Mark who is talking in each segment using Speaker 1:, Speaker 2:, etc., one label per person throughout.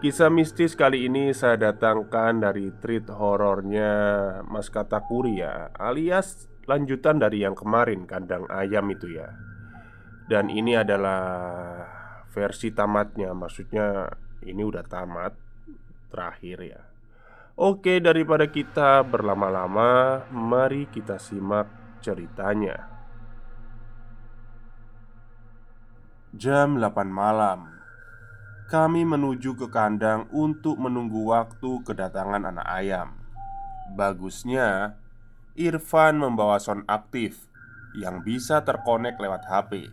Speaker 1: Kisah mistis kali ini saya datangkan dari treat horornya Mas Katakuri ya Alias lanjutan dari yang kemarin kandang ayam itu ya. Dan ini adalah versi tamatnya Maksudnya ini udah tamat Terakhir ya. Oke daripada kita berlama-lama Mari kita simak ceritanya. Jam 8 malam kami menuju ke kandang untuk menunggu waktu kedatangan anak ayam. Bagusnya, Irfan membawa sound aktif yang bisa terkonek lewat HP.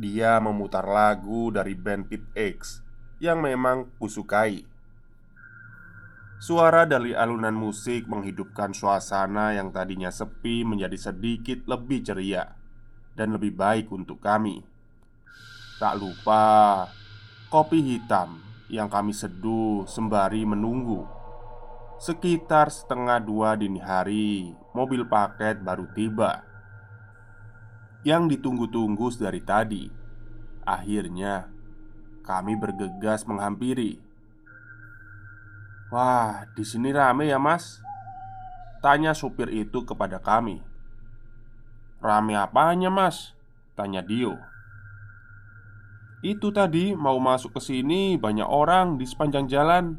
Speaker 1: Dia memutar lagu dari band Pit X yang memang kusukai. Suara dari alunan musik menghidupkan suasana yang tadinya sepi menjadi sedikit lebih ceria dan lebih baik untuk kami. Tak lupa, kopi hitam yang kami seduh sembari menunggu. Sekitar setengah dua dini hari, mobil paket baru tiba. Yang ditunggu-tunggu dari tadi, akhirnya kami bergegas menghampiri. "Wah, di sini rame ya, Mas?" tanya supir itu kepada kami. "Rame apanya, Mas?" tanya Dio. Itu tadi mau masuk ke sini banyak orang di sepanjang jalan.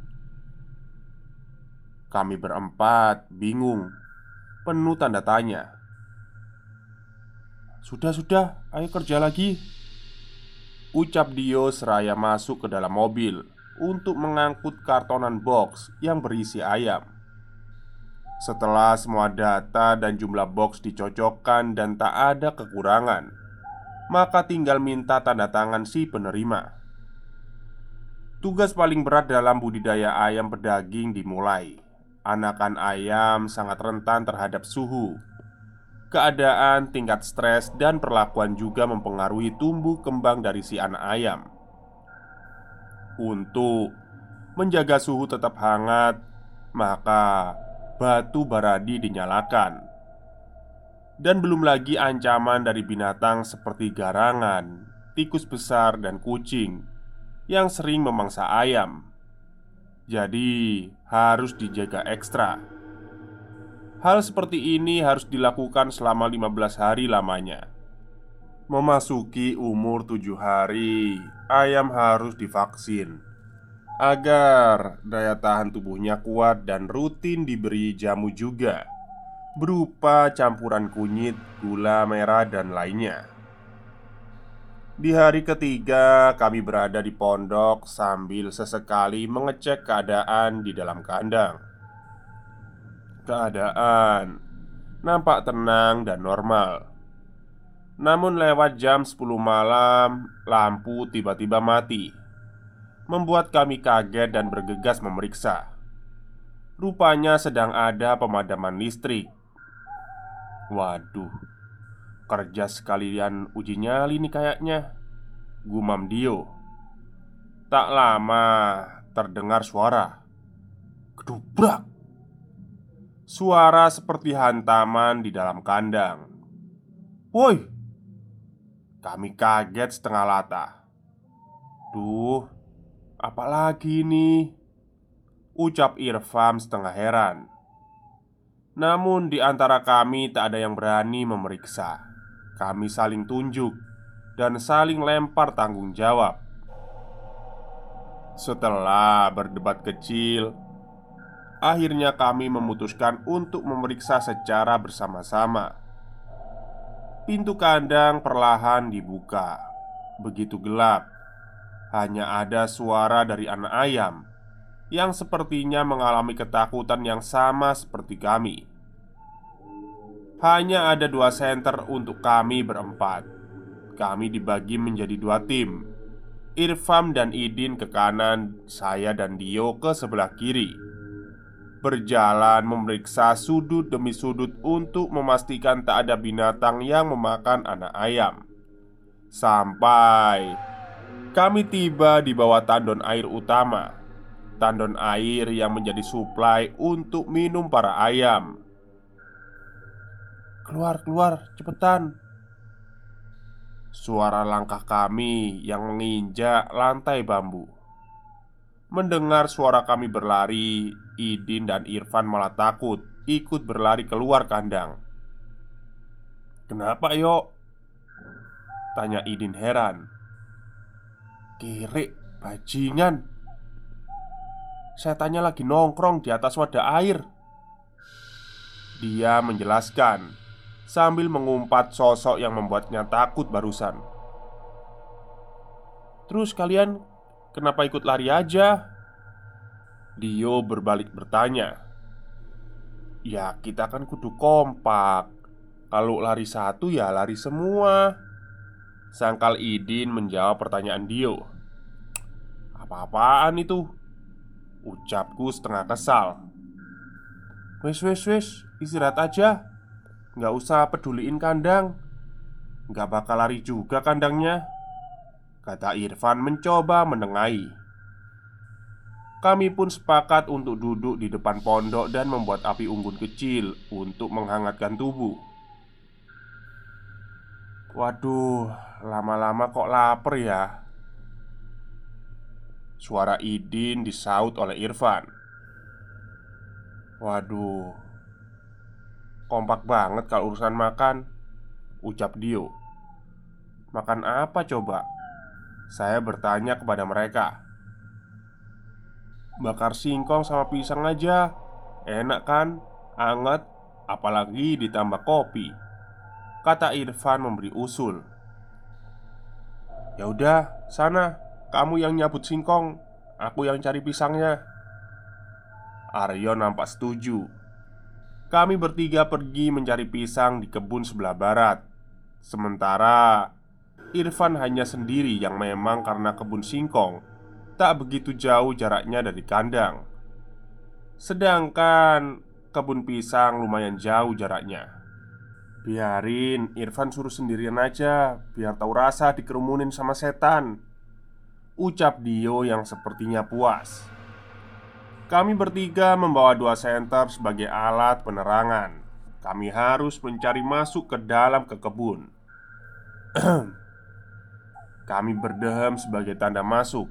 Speaker 1: Kami berempat bingung, penuh tanda tanya. Sudah, sudah, ayo kerja lagi. Ucap Dio seraya masuk ke dalam mobil untuk mengangkut kartonan box yang berisi ayam. Setelah semua data dan jumlah box dicocokkan dan tak ada kekurangan, maka tinggal minta tanda tangan si penerima. Tugas paling berat dalam budidaya ayam pedaging dimulai. Anakan ayam sangat rentan terhadap suhu. Keadaan, tingkat stres, dan perlakuan juga mempengaruhi tumbuh kembang dari si anak ayam. Untuk menjaga suhu tetap hangat, maka batu baradi dinyalakan dan belum lagi ancaman dari binatang seperti garangan, tikus besar, dan kucing yang sering memangsa ayam. Jadi, harus dijaga ekstra. Hal seperti ini harus dilakukan selama 15 hari lamanya. Memasuki umur tujuh hari, ayam harus divaksin agar daya tahan tubuhnya kuat dan rutin diberi jamu juga berupa campuran kunyit, gula merah, dan lainnya. Di hari ketiga, kami berada di pondok sambil sesekali mengecek keadaan di dalam kandang. Keadaan nampak tenang dan normal. Namun lewat jam 10 malam, lampu tiba-tiba mati Membuat kami kaget dan bergegas memeriksa Rupanya sedang ada pemadaman listrik Waduh Kerja sekalian uji nyali nih kayaknya. Gumam Dio. Tak lama terdengar suara. Kedubrak. Suara seperti hantaman di dalam kandang. Woi Kami kaget setengah lata. Duh Apalagi ini Ucap Irfam setengah heran namun di antara kami tak ada yang berani memeriksa. Kami saling tunjuk Dan saling lempar tanggung jawab. Setelah berdebat kecil Akhirnya kami memutuskan untuk memeriksa secara bersama-sama. Pintu kandang perlahan dibuka. Begitu gelap Hanya ada suara dari anak ayam yang sepertinya mengalami ketakutan yang sama seperti kami. Hanya ada dua center untuk kami berempat. Kami dibagi menjadi dua tim. Irfam dan Idin ke kanan, saya dan Dio ke sebelah kiri. Berjalan memeriksa sudut demi sudut untuk memastikan tak ada binatang yang memakan anak ayam. Sampai kami tiba di bawah tandon air utama. Tandon air yang menjadi suplai untuk minum para ayam. Keluar, keluar, cepetan. Suara langkah kami yang menginjak lantai bambu. Mendengar suara kami berlari Idin dan Irfan malah takut Ikut berlari keluar kandang. Kenapa yuk? Tanya Idin heran. Kiri, bajingan Saya tanya lagi nongkrong di atas wadah air Dia menjelaskan sambil mengumpat sosok yang membuatnya takut barusan. "Terus kalian kenapa ikut lari aja?" Dio berbalik bertanya. "Ya, kita kan kudu kompak. Kalau lari satu ya lari semua." Sangkal Idin menjawab pertanyaan Dio. "Apa-apaan itu?" Ucapku setengah kesal. "Wes wes wes, istirahat aja." Nggak usah peduliin kandang. Nggak bakal lari juga kandangnya. Kata Irfan mencoba menengahi. Kami pun sepakat untuk duduk di depan pondok dan membuat api unggun kecil untuk menghangatkan tubuh. Waduh, lama-lama kok lapar ya Suara Idin disaut oleh Irfan. Waduh, Kompak banget kalau urusan makan Ucap Dio. Makan apa coba? Saya bertanya kepada mereka. Bakar singkong sama pisang aja Enak kan? Anget Apalagi ditambah kopi Kata Irfan memberi usul. Ya udah, sana kamu yang nyabut singkong, aku yang cari pisangnya. Aryo nampak setuju. Kami bertiga pergi mencari pisang di kebun sebelah barat. Sementara Irfan hanya sendiri yang memang karena kebun singkong Tak begitu jauh jaraknya dari kandang. Sedangkan kebun pisang lumayan jauh jaraknya. Biarin Irfan suruh sendirian aja Biar tahu rasa dikerumunin sama setan Ucap Dio yang sepertinya puas kami bertiga membawa dua senter sebagai alat penerangan. Kami harus mencari masuk ke dalam ke kebun. Kami berdehem sebagai tanda masuk.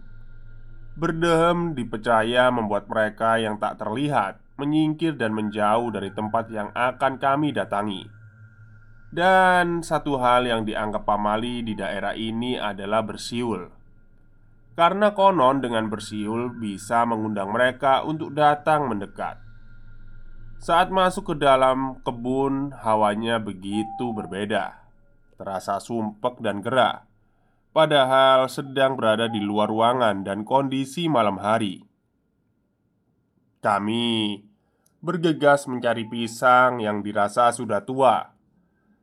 Speaker 1: Berdehem dipercaya membuat mereka yang tak terlihat menyingkir dan menjauh dari tempat yang akan kami datangi. Dan satu hal yang dianggap pamali di daerah ini adalah bersiul. Karena konon dengan bersiul bisa mengundang mereka untuk datang mendekat. Saat masuk ke dalam kebun, hawanya begitu berbeda. Terasa sumpek dan gerah Padahal sedang berada di luar ruangan dan kondisi malam hari. Kami bergegas mencari pisang yang dirasa sudah tua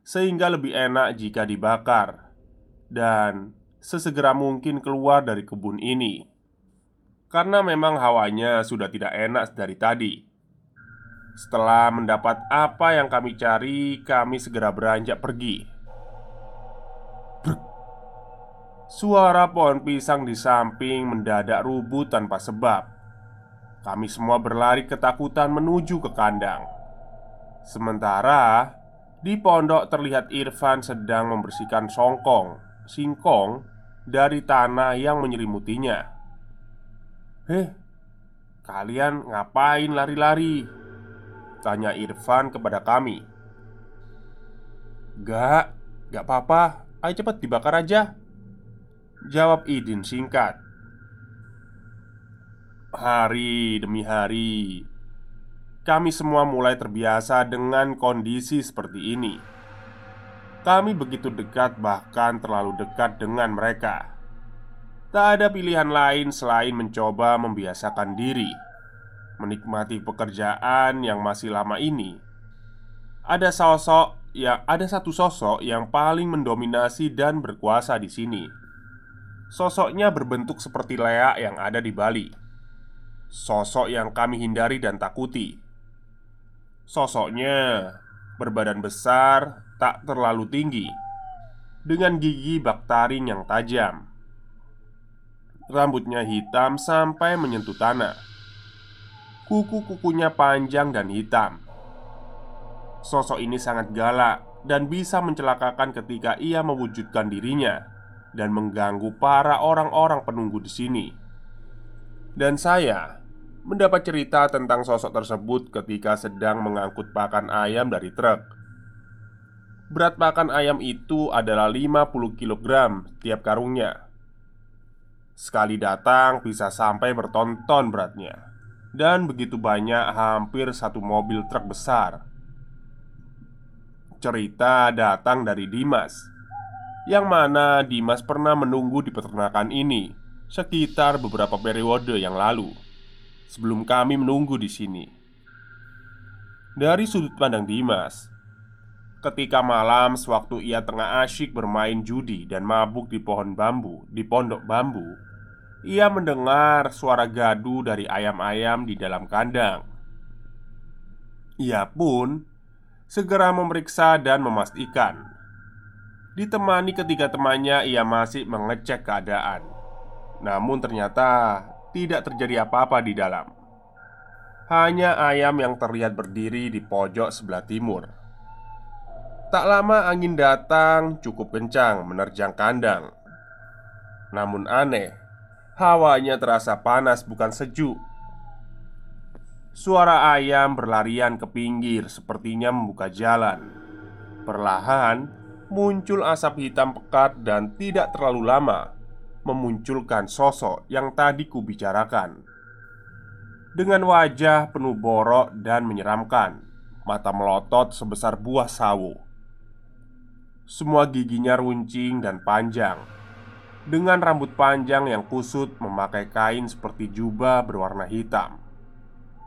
Speaker 1: Sehingga lebih enak jika dibakar. Dan sesegera mungkin keluar dari kebun ini. Karena memang hawanya sudah tidak enak dari tadi. Setelah mendapat apa yang kami cari Kami segera beranjak pergi. Suara pohon pisang di samping mendadak rubuh tanpa sebab. Kami semua berlari ketakutan menuju ke kandang. Sementara di pondok terlihat Irfan sedang membersihkan songkong, singkong dari tanah yang menyelimutinya. "Heh, kalian ngapain lari-lari?" tanya Irfan kepada kami. "Gak, gak apa-apa. Ayo cepat dibakar aja." Jawab Idin singkat. Hari demi hari, kami semua mulai terbiasa dengan kondisi seperti ini. Kami begitu dekat, bahkan terlalu dekat dengan mereka. Tak ada pilihan lain selain mencoba membiasakan diri, menikmati pekerjaan yang masih lama ini. Ada sosok yang ada satu sosok yang paling mendominasi dan berkuasa di sini. Sosoknya berbentuk seperti leak yang ada di Bali. Sosok yang kami hindari dan takuti. Sosoknya berbadan besar, tak terlalu tinggi, dengan gigi bak taring yang tajam. Rambutnya hitam sampai menyentuh tanah. Kuku-kukunya panjang dan hitam. Sosok ini sangat galak dan bisa mencelakakan ketika ia mewujudkan dirinya dan mengganggu para orang-orang penunggu di sini. Dan saya mendapat cerita tentang sosok tersebut ketika sedang mengangkut pakan ayam dari truk. Berat pakan ayam itu adalah 50 kg tiap karungnya. Sekali datang bisa sampai bertonton beratnya Dan begitu banyak hampir satu mobil truk besar Cerita datang dari Dimas yang mana Dimas pernah menunggu di peternakan ini sekitar beberapa periode yang lalu sebelum kami menunggu di sini. Dari sudut pandang Dimas, ketika malam sewaktu ia tengah asyik bermain judi dan mabuk di pohon bambu di pondok bambu, ia mendengar suara gaduh dari ayam-ayam di dalam kandang. Ia pun segera memeriksa dan memastikan Ditemani ketiga temannya, ia masih mengecek keadaan. Namun ternyata tidak terjadi apa-apa di dalam. Hanya ayam yang terlihat berdiri di pojok sebelah timur. Tak lama angin datang cukup kencang menerjang kandang. Namun aneh, hawanya terasa panas bukan sejuk. Suara ayam berlarian ke pinggir sepertinya membuka jalan. Perlahan, muncul asap hitam pekat dan tidak terlalu lama memunculkan sosok yang tadi kubicarakan. Dengan wajah penuh borok dan menyeramkan, mata melotot sebesar buah sawo. Semua giginya runcing dan panjang, dengan rambut panjang yang kusut memakai kain seperti jubah berwarna hitam.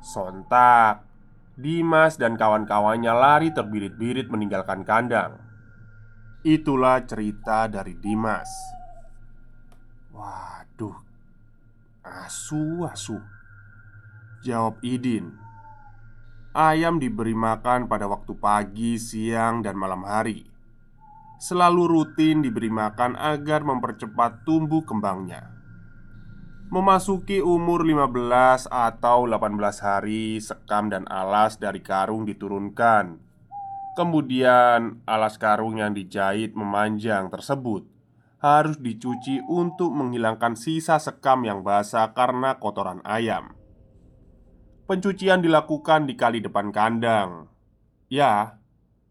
Speaker 1: Sontak, Dimas dan kawan-kawannya lari terbirit-birit meninggalkan kandang. Itulah cerita dari Dimas. Waduh, asu, asu. Jawab Idin. Ayam diberi makan pada waktu pagi, siang, dan malam hari. Selalu rutin diberi makan agar mempercepat tumbuh kembangnya. Memasuki umur 15 atau 18 hari, sekam dan alas dari karung diturunkan Kemudian, alas karung yang dijahit memanjang tersebut harus dicuci untuk menghilangkan sisa sekam yang basah karena kotoran ayam. Pencucian dilakukan di kali depan kandang. Ya,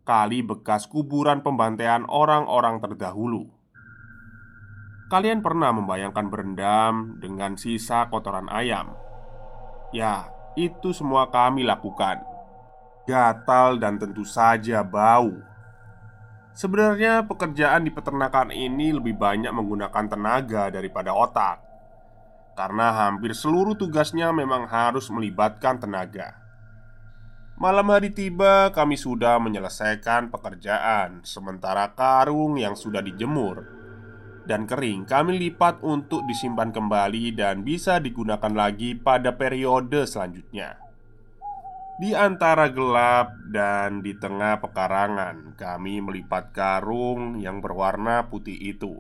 Speaker 1: kali bekas kuburan pembantaian orang-orang terdahulu. Kalian pernah membayangkan berendam dengan sisa kotoran ayam? Ya, itu semua kami lakukan gatal, dan tentu saja bau. Sebenarnya, pekerjaan di peternakan ini lebih banyak menggunakan tenaga daripada otak, karena hampir seluruh tugasnya memang harus melibatkan tenaga. Malam hari tiba, kami sudah menyelesaikan pekerjaan, sementara karung yang sudah dijemur dan kering kami lipat untuk disimpan kembali dan bisa digunakan lagi pada periode selanjutnya. Di antara gelap dan di tengah pekarangan, kami melipat karung yang berwarna putih itu.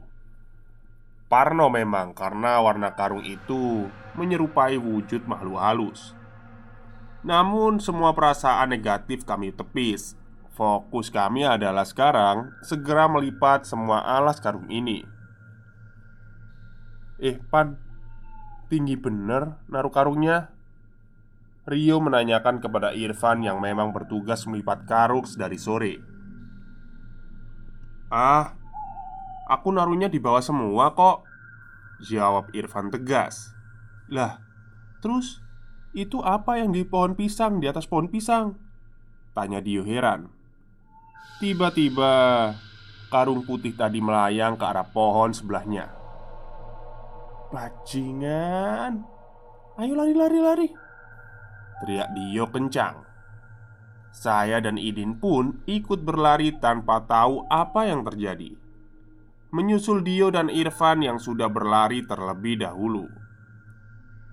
Speaker 1: Parno memang karena warna karung itu menyerupai wujud makhluk halus. Namun, semua perasaan negatif kami tepis. Fokus kami adalah sekarang segera melipat semua alas karung ini. Eh, Pan, tinggi bener naruh karungnya. Rio menanyakan kepada Irfan yang memang bertugas melipat karung dari sore. "Ah, aku naruhnya di bawah semua kok," jawab Irfan tegas. "Lah, terus itu apa yang di pohon pisang di atas pohon pisang?" tanya Dio heran. Tiba-tiba karung putih tadi melayang ke arah pohon sebelahnya. Bajingan, ayo lari lari lari. Teriak Dio kencang Saya dan Idin pun ikut berlari tanpa tahu apa yang terjadi Menyusul Dio dan Irfan yang sudah berlari terlebih dahulu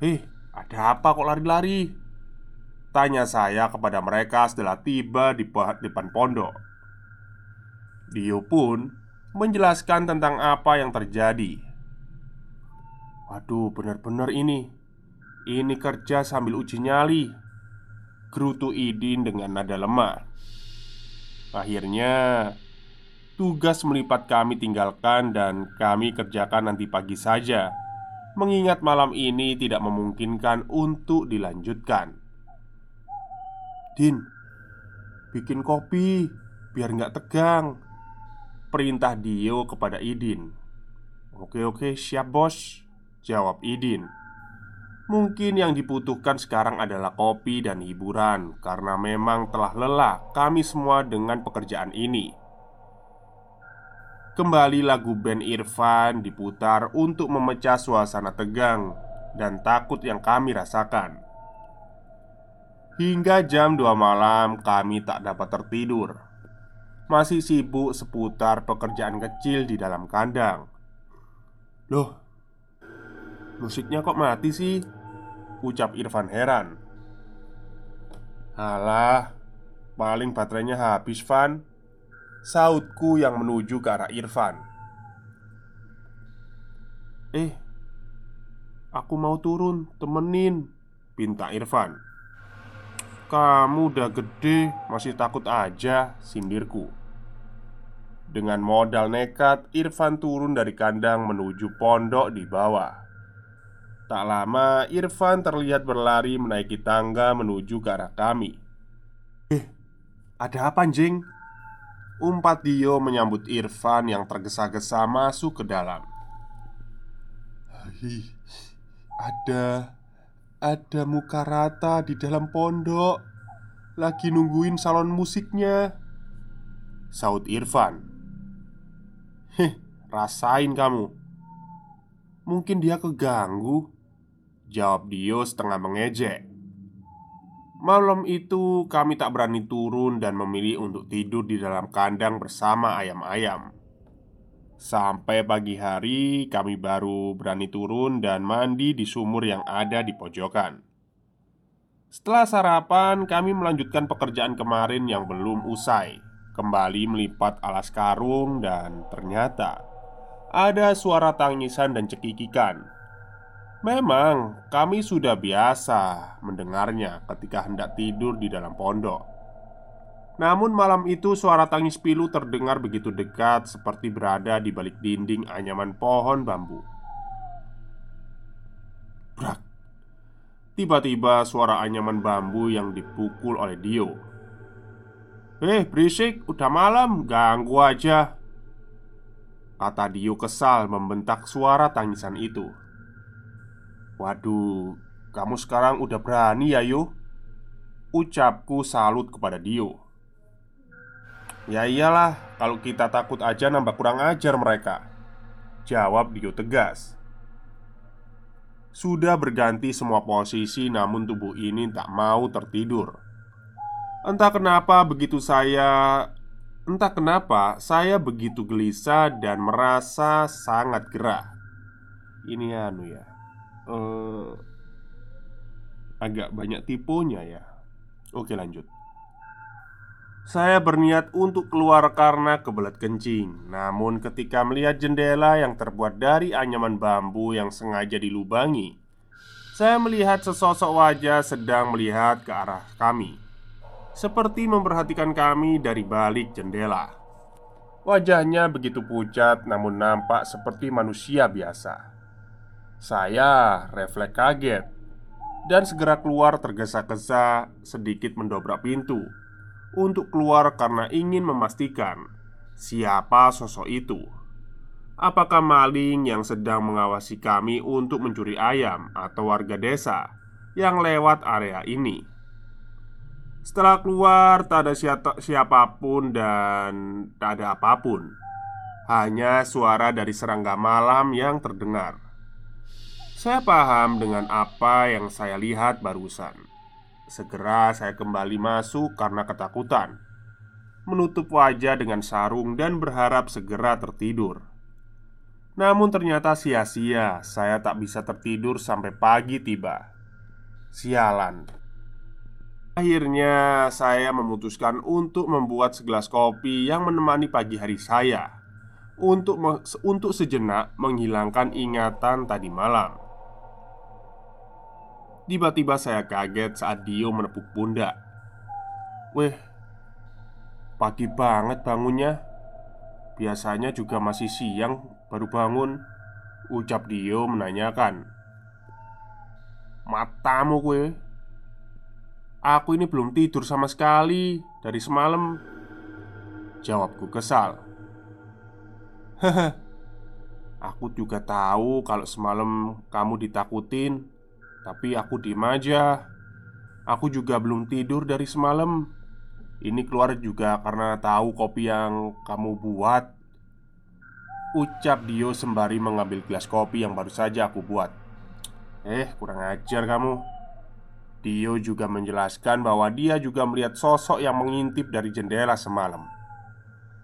Speaker 1: Eh, ada apa kok lari-lari? Tanya saya kepada mereka setelah tiba di depan pondok. Dio pun menjelaskan tentang apa yang terjadi. Waduh, benar-benar ini. Ini kerja sambil uji nyali. Gerutu Idin dengan nada lemah. Akhirnya Tugas melipat kami tinggalkan dan kami kerjakan nanti pagi saja Mengingat malam ini tidak memungkinkan untuk dilanjutkan. Din Bikin kopi Biar nggak tegang. Perintah Dio kepada Idin. Oke oke siap bos Jawab Idin. Mungkin yang dibutuhkan sekarang adalah kopi dan hiburan Karena memang telah lelah kami semua dengan pekerjaan ini Kembali lagu band Irfan diputar untuk memecah suasana tegang dan takut yang kami rasakan. Hingga jam 2 malam kami tak dapat tertidur. Masih sibuk seputar pekerjaan kecil di dalam kandang. Loh, musiknya kok mati sih? Ucap Irfan heran. Alah Paling baterainya habis Van Sautku yang menuju ke arah Irfan Eh Aku mau turun Temenin Pinta Irfan Kamu udah gede Masih takut aja Sindirku Dengan modal nekat Irfan turun dari kandang menuju pondok di bawah Tak lama, Irfan terlihat berlari menaiki tangga menuju ke arah kami. Eh, ada apa, anjing? Umpat Dio menyambut Irfan yang tergesa-gesa masuk ke dalam. Hi, ada ada muka rata di dalam pondok. Lagi nungguin salon musiknya. Saud Irfan. Heh, rasain kamu. Mungkin dia keganggu? Jawab Dio setengah mengejek Malam itu kami tak berani turun dan memilih untuk tidur di dalam kandang bersama ayam-ayam. Sampai pagi hari kami baru berani turun dan mandi di sumur yang ada di pojokan. Setelah sarapan kami melanjutkan pekerjaan kemarin yang belum usai. Kembali melipat alas karung dan ternyata Ada suara tangisan dan cekikikan Memang kami sudah biasa mendengarnya ketika hendak tidur di dalam pondok. Namun malam itu suara tangis pilu terdengar begitu dekat seperti berada di balik dinding anyaman pohon bambu. Brak. Tiba-tiba suara anyaman bambu yang dipukul oleh Dio. "Eh, berisik, udah malam, ganggu aja." Kata Dio kesal membentak suara tangisan itu. Waduh, kamu sekarang udah berani ya Yo? Ucapku salut kepada Dio. Ya iyalah, kalau kita takut aja nambah kurang ajar mereka. Jawab Dio tegas. Sudah berganti semua posisi namun tubuh ini tak mau tertidur. Entah kenapa begitu saya Entah kenapa saya begitu gelisah dan merasa sangat gerah. Ini anu ya uh, agak banyak tipunya ya. Oke, lanjut. Saya berniat untuk keluar karena kebelet kencing. Namun, ketika melihat jendela yang terbuat dari anyaman bambu yang sengaja dilubangi, saya melihat sesosok wajah sedang melihat ke arah kami, seperti memperhatikan kami dari balik jendela. Wajahnya begitu pucat, namun nampak seperti manusia biasa. Saya refleks kaget dan segera keluar tergesa-gesa sedikit mendobrak pintu untuk keluar karena ingin memastikan siapa sosok itu. Apakah maling yang sedang mengawasi kami untuk mencuri ayam atau warga desa yang lewat area ini? Setelah keluar, tak ada siapa pun dan tak ada apa pun, hanya suara dari serangga malam yang terdengar. Saya paham dengan apa yang saya lihat barusan. Segera saya kembali masuk karena ketakutan, menutup wajah dengan sarung dan berharap segera tertidur. Namun ternyata sia-sia, saya tak bisa tertidur sampai pagi tiba. Sialan. Akhirnya, saya memutuskan untuk membuat segelas kopi yang menemani pagi hari saya untuk untuk sejenak menghilangkan ingatan tadi malam. Tiba-tiba saya kaget saat Dio menepuk pundak. "Weh, pagi banget bangunnya. Biasanya juga masih siang baru bangun." Ucap Dio menanyakan. "Matamu kue Aku ini belum tidur sama sekali dari semalam Jawabku kesal Hehe Aku juga tahu kalau semalam kamu ditakutin Tapi aku diem aja. Aku juga belum tidur dari semalam. Ini keluar juga karena tahu kopi yang kamu buat. Ucap Dio sembari mengambil gelas kopi yang baru saja aku buat. Eh, kurang ajar kamu. Dio juga menjelaskan bahwa dia juga melihat sosok yang mengintip dari jendela semalam.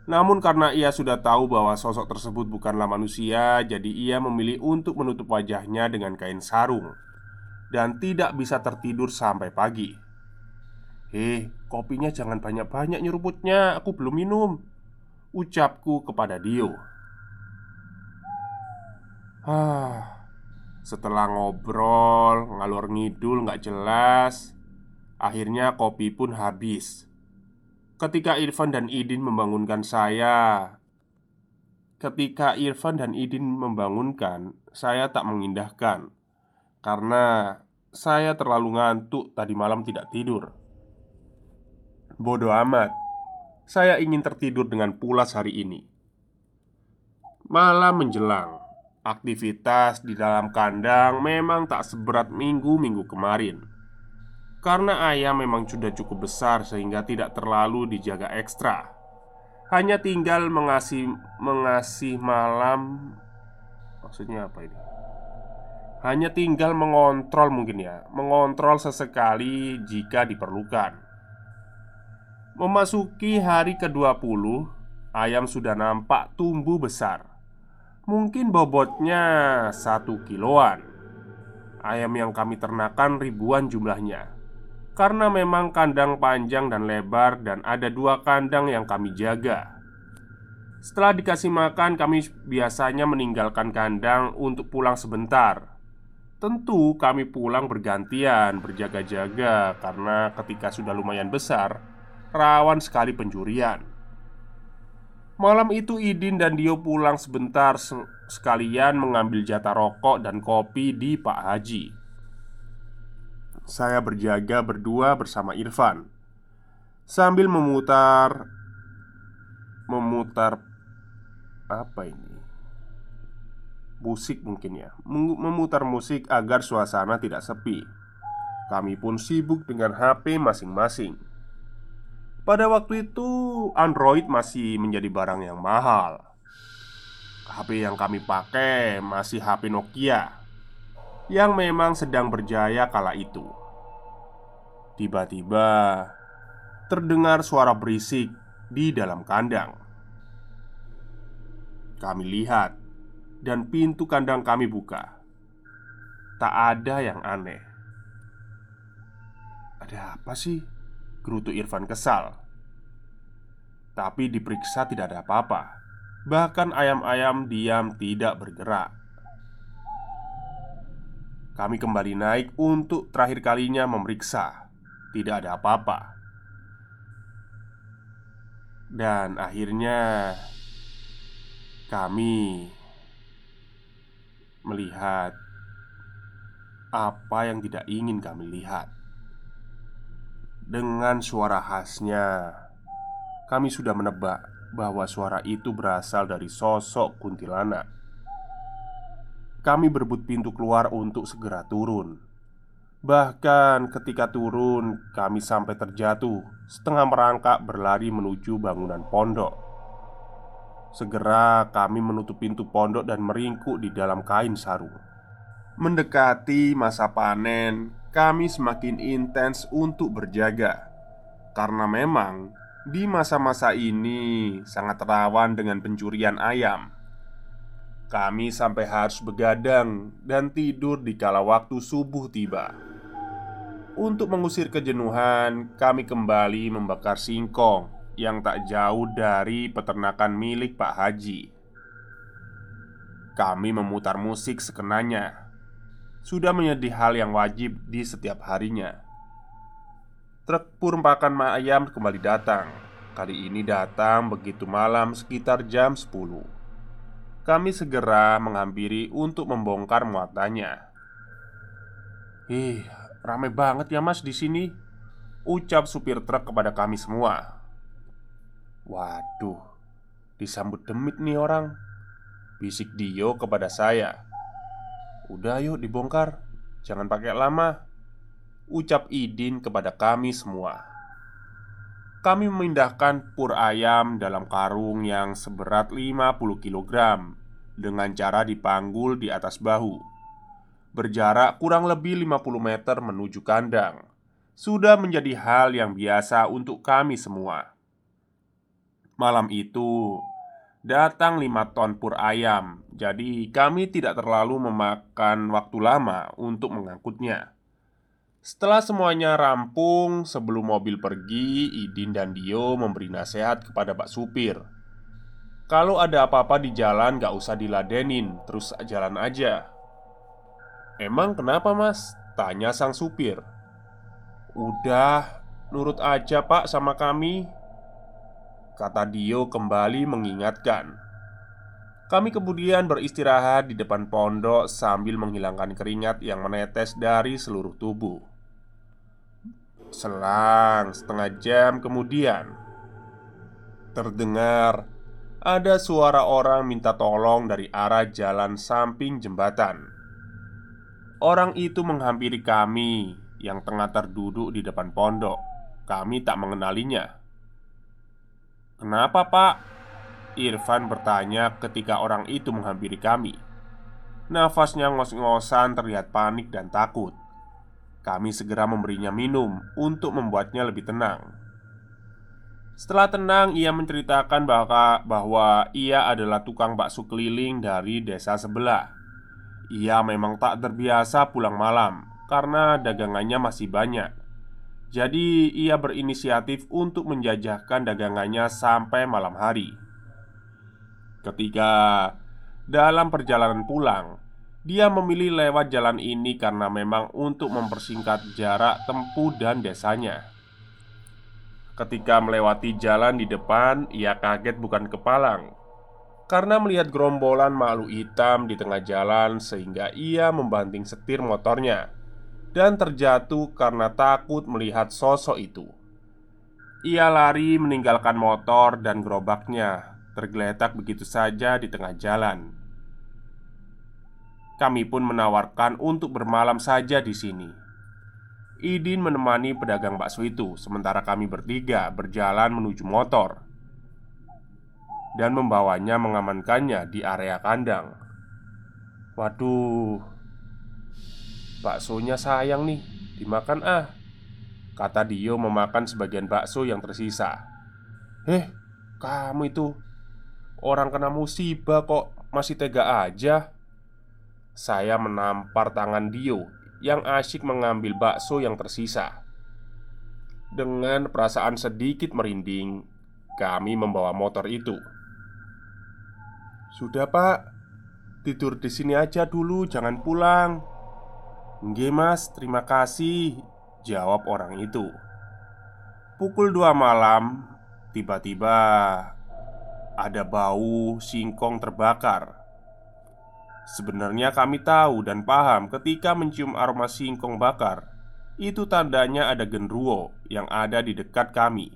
Speaker 1: Namun, karena ia sudah tahu bahwa sosok tersebut bukanlah manusia, jadi ia memilih untuk menutup wajahnya dengan kain sarung dan tidak bisa tertidur sampai pagi. "Hei, kopinya jangan banyak-banyak nyeruputnya, aku belum minum," ucapku kepada Dio. Ah, setelah ngobrol, ngalor ngidul nggak jelas. Akhirnya kopi pun habis. Ketika Irfan dan Idin membangunkan saya Ketika Irfan dan Idin membangunkan Saya tak mengindahkan Karena saya terlalu ngantuk tadi malam tidak tidur. Bodoh amat. Saya ingin tertidur dengan pulas hari ini. Malam menjelang Aktivitas di dalam kandang memang tak seberat minggu-minggu kemarin. Karena ayam memang sudah cukup besar sehingga tidak terlalu dijaga ekstra. Hanya tinggal mengasih, mengasih malam Maksudnya apa ini? Hanya tinggal mengontrol mungkin ya Mengontrol sesekali jika diperlukan. Memasuki hari ke-20 Ayam sudah nampak tumbuh besar. Mungkin bobotnya satu kiloan. Ayam yang kami ternakan ribuan jumlahnya. Karena memang kandang panjang dan lebar Dan ada dua kandang yang kami jaga. Setelah dikasih makan kami biasanya meninggalkan kandang untuk pulang sebentar Tentu kami pulang bergantian berjaga-jaga Karena ketika sudah lumayan besar Rawan sekali pencurian Malam itu Idin dan Dio pulang sebentar sekalian mengambil jatah rokok dan kopi di Pak Haji. Saya berjaga berdua bersama Irfan sambil memutar memutar apa ini? Musik mungkin ya Memutar musik agar suasana tidak sepi Kami pun sibuk dengan HP masing-masing pada waktu itu, Android masih menjadi barang yang mahal. HP yang kami pakai masih HP Nokia yang memang sedang berjaya kala itu. Tiba-tiba terdengar suara berisik di dalam kandang. Kami lihat, dan pintu kandang kami buka. Tak ada yang aneh. Ada apa sih? Gerutu Irfan kesal Tapi diperiksa tidak ada apa-apa Bahkan ayam-ayam diam tidak bergerak Kami kembali naik untuk terakhir kalinya memeriksa Tidak ada apa-apa Dan akhirnya Kami Melihat Apa yang tidak ingin kami lihat dengan suara khasnya, kami sudah menebak bahwa suara itu berasal dari sosok kuntilanak. Kami berebut pintu keluar untuk segera turun. Bahkan ketika turun, kami sampai terjatuh, setengah merangkak berlari menuju bangunan pondok. Segera kami menutup pintu pondok dan meringkuk di dalam kain sarung. Mendekati masa panen, kami semakin intens untuk berjaga karena memang di masa-masa ini sangat rawan dengan pencurian ayam. Kami sampai harus begadang dan tidur di kala waktu subuh tiba. Untuk mengusir kejenuhan, kami kembali membakar singkong yang tak jauh dari peternakan milik Pak Haji. Kami memutar musik sekenanya. Sudah menjadi hal yang wajib di setiap harinya. Truk pur pakan ayam kembali datang. Kali ini datang begitu malam sekitar jam 10 Kami segera menghampiri untuk membongkar muatannya Ih, Rame banget ya mas di sini Ucap supir truk kepada kami semua Waduh Disambut demit nih orang. Bisik Dio kepada saya. Udah yuk dibongkar. Jangan pakai lama. Ucap Idin kepada kami semua. Kami memindahkan pur ayam dalam karung yang seberat 50 kg Dengan cara dipanggul di atas bahu. Berjarak kurang lebih 50 meter menuju kandang. Sudah menjadi hal yang biasa untuk kami semua. Malam itu datang lima ton pur ayam, jadi kami tidak terlalu memakan waktu lama untuk mengangkutnya. Setelah semuanya rampung, sebelum mobil pergi, Idin dan Dio memberi nasihat kepada Pak Supir. Kalau ada apa-apa di jalan, gak usah diladenin, terus jalan aja. Emang kenapa mas? Tanya sang supir Udah, nurut aja pak sama kami Kata Dio kembali mengingatkan Kami kemudian beristirahat di depan pondok Sambil menghilangkan keringat yang menetes dari seluruh tubuh Selang setengah jam kemudian Terdengar ada suara orang minta tolong dari arah jalan samping jembatan Orang itu menghampiri kami yang tengah terduduk di depan pondok. Kami tak mengenalinya. "Kenapa, Pak?" Irfan bertanya ketika orang itu menghampiri kami. Nafasnya ngos-ngosan terlihat panik dan takut. Kami segera memberinya minum untuk membuatnya lebih tenang. Setelah tenang, ia menceritakan bahwa, bahwa ia adalah tukang bakso keliling dari desa sebelah. Ia memang tak terbiasa pulang malam karena dagangannya masih banyak. Jadi, ia berinisiatif untuk menjajahkan dagangannya sampai malam hari. Ketika dalam perjalanan pulang, dia memilih lewat jalan ini karena memang untuk mempersingkat jarak tempuh dan desanya. Ketika melewati jalan di depan, ia kaget bukan kepalang karena melihat gerombolan makhluk hitam di tengah jalan sehingga ia membanting setir motornya dan terjatuh karena takut melihat sosok itu. Ia lari meninggalkan motor dan gerobaknya tergeletak begitu saja di tengah jalan. Kami pun menawarkan untuk bermalam saja di sini. Idin menemani pedagang bakso itu, sementara kami bertiga berjalan menuju motor dan membawanya mengamankannya di area kandang. Waduh, baksonya sayang nih, dimakan ah. Kata Dio memakan sebagian bakso yang tersisa. Eh, kamu itu orang kena musibah kok masih tega aja. Saya menampar tangan Dio yang asyik mengambil bakso yang tersisa. Dengan perasaan sedikit merinding, kami membawa motor itu sudah pak Tidur di sini aja dulu Jangan pulang Nggih mas. Terima kasih Jawab orang itu. Pukul dua malam Tiba-tiba Ada bau singkong terbakar. Sebenarnya kami tahu dan paham ketika mencium aroma singkong bakar Itu tandanya ada genruwo yang ada di dekat kami.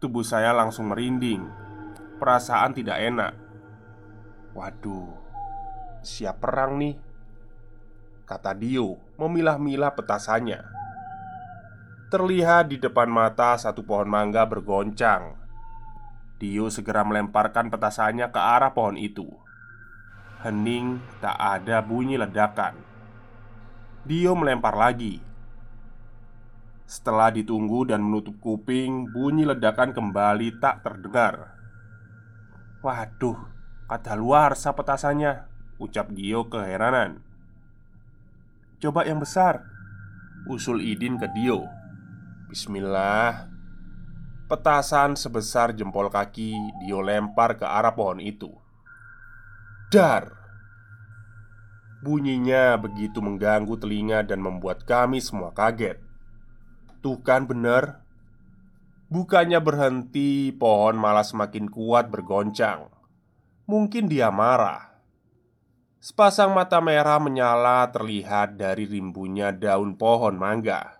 Speaker 1: Tubuh saya langsung merinding. Perasaan tidak enak. Waduh, siap perang nih Kata Dio memilah-milah petasannya. Terlihat di depan mata satu pohon mangga bergoncang. Dio segera melemparkan petasannya ke arah pohon itu. Hening tak ada bunyi ledakan. Dio melempar lagi. Setelah ditunggu dan menutup kuping Bunyi ledakan kembali tak terdengar. Waduh Kata luar petasannya Ucap Dio keheranan Coba yang besar. Usul Idin ke Dio. Bismillah. Petasan sebesar jempol kaki Dio lempar ke arah pohon itu. Dar! Bunyinya begitu mengganggu telinga dan membuat kami semua kaget. Tuh kan bener. Bukannya berhenti, pohon malah semakin kuat bergoncang. Mungkin dia marah Sepasang mata merah menyala terlihat dari rimbunya daun pohon mangga.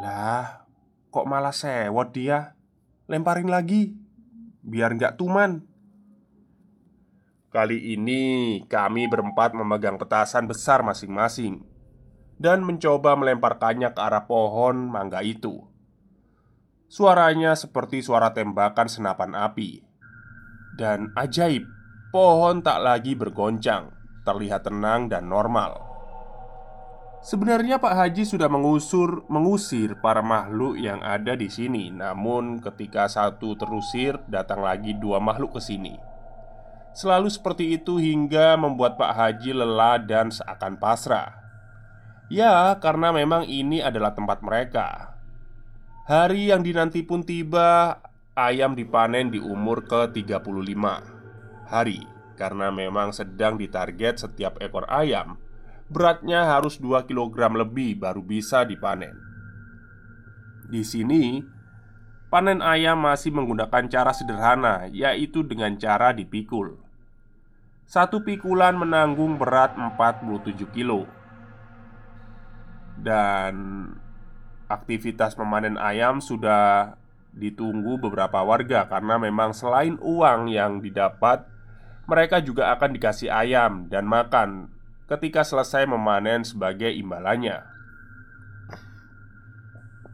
Speaker 1: Lah, kok malah sewot dia? Lemparin lagi, biar nggak tuman. Kali ini kami berempat memegang petasan besar masing-masing dan mencoba melemparkannya ke arah pohon mangga itu. Suaranya seperti suara tembakan senapan api, dan ajaib Pohon tak lagi bergoncang, terlihat tenang dan normal. Sebenarnya Pak Haji sudah mengusur mengusir para makhluk yang ada di sini, namun ketika satu terusir, datang lagi dua makhluk ke sini. Selalu seperti itu hingga membuat Pak Haji lelah dan seakan pasrah. Ya, karena memang ini adalah tempat mereka. Hari yang dinanti pun tiba, ayam dipanen di umur ke-35 hari. Karena memang sedang ditarget setiap ekor ayam Beratnya harus 2 kg lebih baru bisa dipanen. Di sini Panen ayam masih menggunakan cara sederhana Yaitu dengan cara dipikul. Satu pikulan menanggung berat 47 kilo. Dan aktivitas memanen ayam sudah ditunggu beberapa warga karena memang selain uang yang didapat mereka juga akan dikasih ayam dan makan ketika selesai memanen sebagai imbalannya.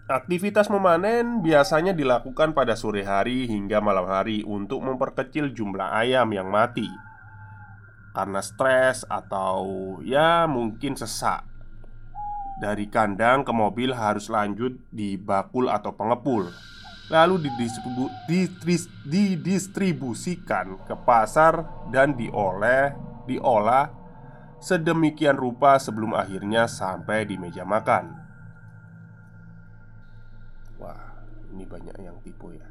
Speaker 1: Aktivitas memanen biasanya dilakukan pada sore hari hingga malam hari untuk memperkecil jumlah ayam yang mati karena stres atau ya mungkin sesak. Dari kandang ke mobil harus lanjut di bakul atau pengepul lalu didistribusikan ke pasar dan dioleh diolah sedemikian rupa sebelum akhirnya sampai di meja makan. Wah, ini banyak yang tipu ya.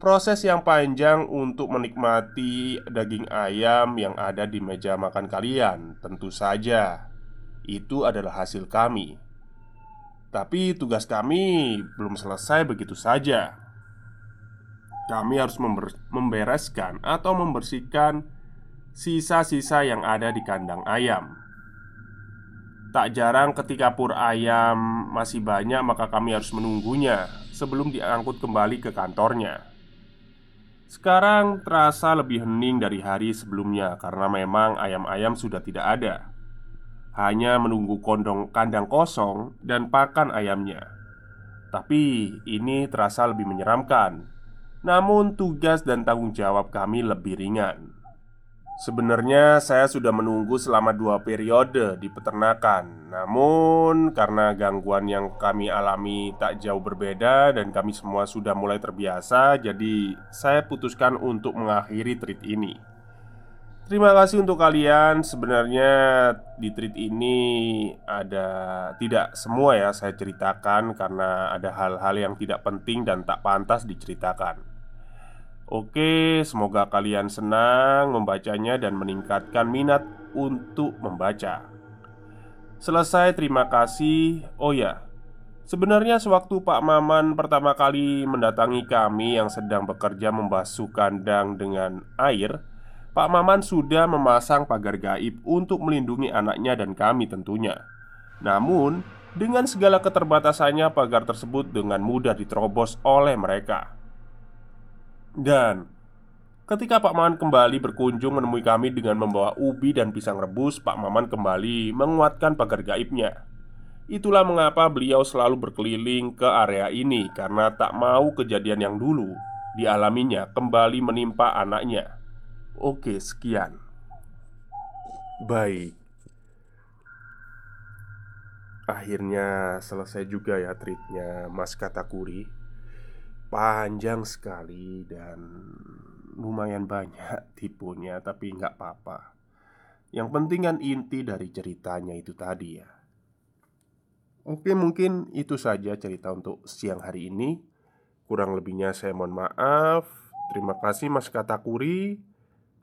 Speaker 1: Proses yang panjang untuk menikmati daging ayam yang ada di meja makan kalian, tentu saja itu adalah hasil kami tapi tugas kami belum selesai begitu saja. Kami harus membereskan atau membersihkan sisa-sisa yang ada di kandang ayam. Tak jarang ketika pur ayam masih banyak maka kami harus menunggunya sebelum diangkut kembali ke kantornya. Sekarang terasa lebih hening dari hari sebelumnya karena memang ayam-ayam sudah tidak ada hanya menunggu kondong kandang kosong dan pakan ayamnya. Tapi ini terasa lebih menyeramkan. Namun, tugas dan tanggung jawab kami lebih ringan. Sebenarnya saya sudah menunggu selama dua periode di peternakan Namun karena gangguan yang kami alami tak jauh berbeda Dan kami semua sudah mulai terbiasa Jadi saya putuskan untuk mengakhiri treat ini Terima kasih untuk kalian. Sebenarnya di treat ini ada tidak semua ya saya ceritakan karena ada hal-hal yang tidak penting dan tak pantas diceritakan. Oke, semoga kalian senang membacanya dan meningkatkan minat untuk membaca. Selesai, terima kasih. Oh ya, sebenarnya sewaktu Pak Maman pertama kali mendatangi kami yang sedang bekerja membasuh kandang dengan air, Pak Maman sudah memasang pagar gaib untuk melindungi anaknya dan kami tentunya. Namun, dengan segala keterbatasannya, pagar tersebut dengan mudah diterobos oleh mereka. Dan ketika Pak Maman kembali berkunjung menemui kami dengan membawa ubi dan pisang rebus, Pak Maman kembali menguatkan pagar gaibnya. Itulah mengapa beliau selalu berkeliling ke area ini karena tak mau kejadian yang dulu dialaminya kembali menimpa anaknya. Oke, sekian. Baik. Akhirnya selesai juga ya treatnya Mas Katakuri. Panjang sekali dan lumayan banyak tipunya Tapi nggak apa-apa. Yang penting kan inti dari ceritanya itu tadi ya. Oke mungkin itu saja cerita untuk siang hari ini. Kurang lebihnya saya mohon maaf. Terima kasih Mas Katakuri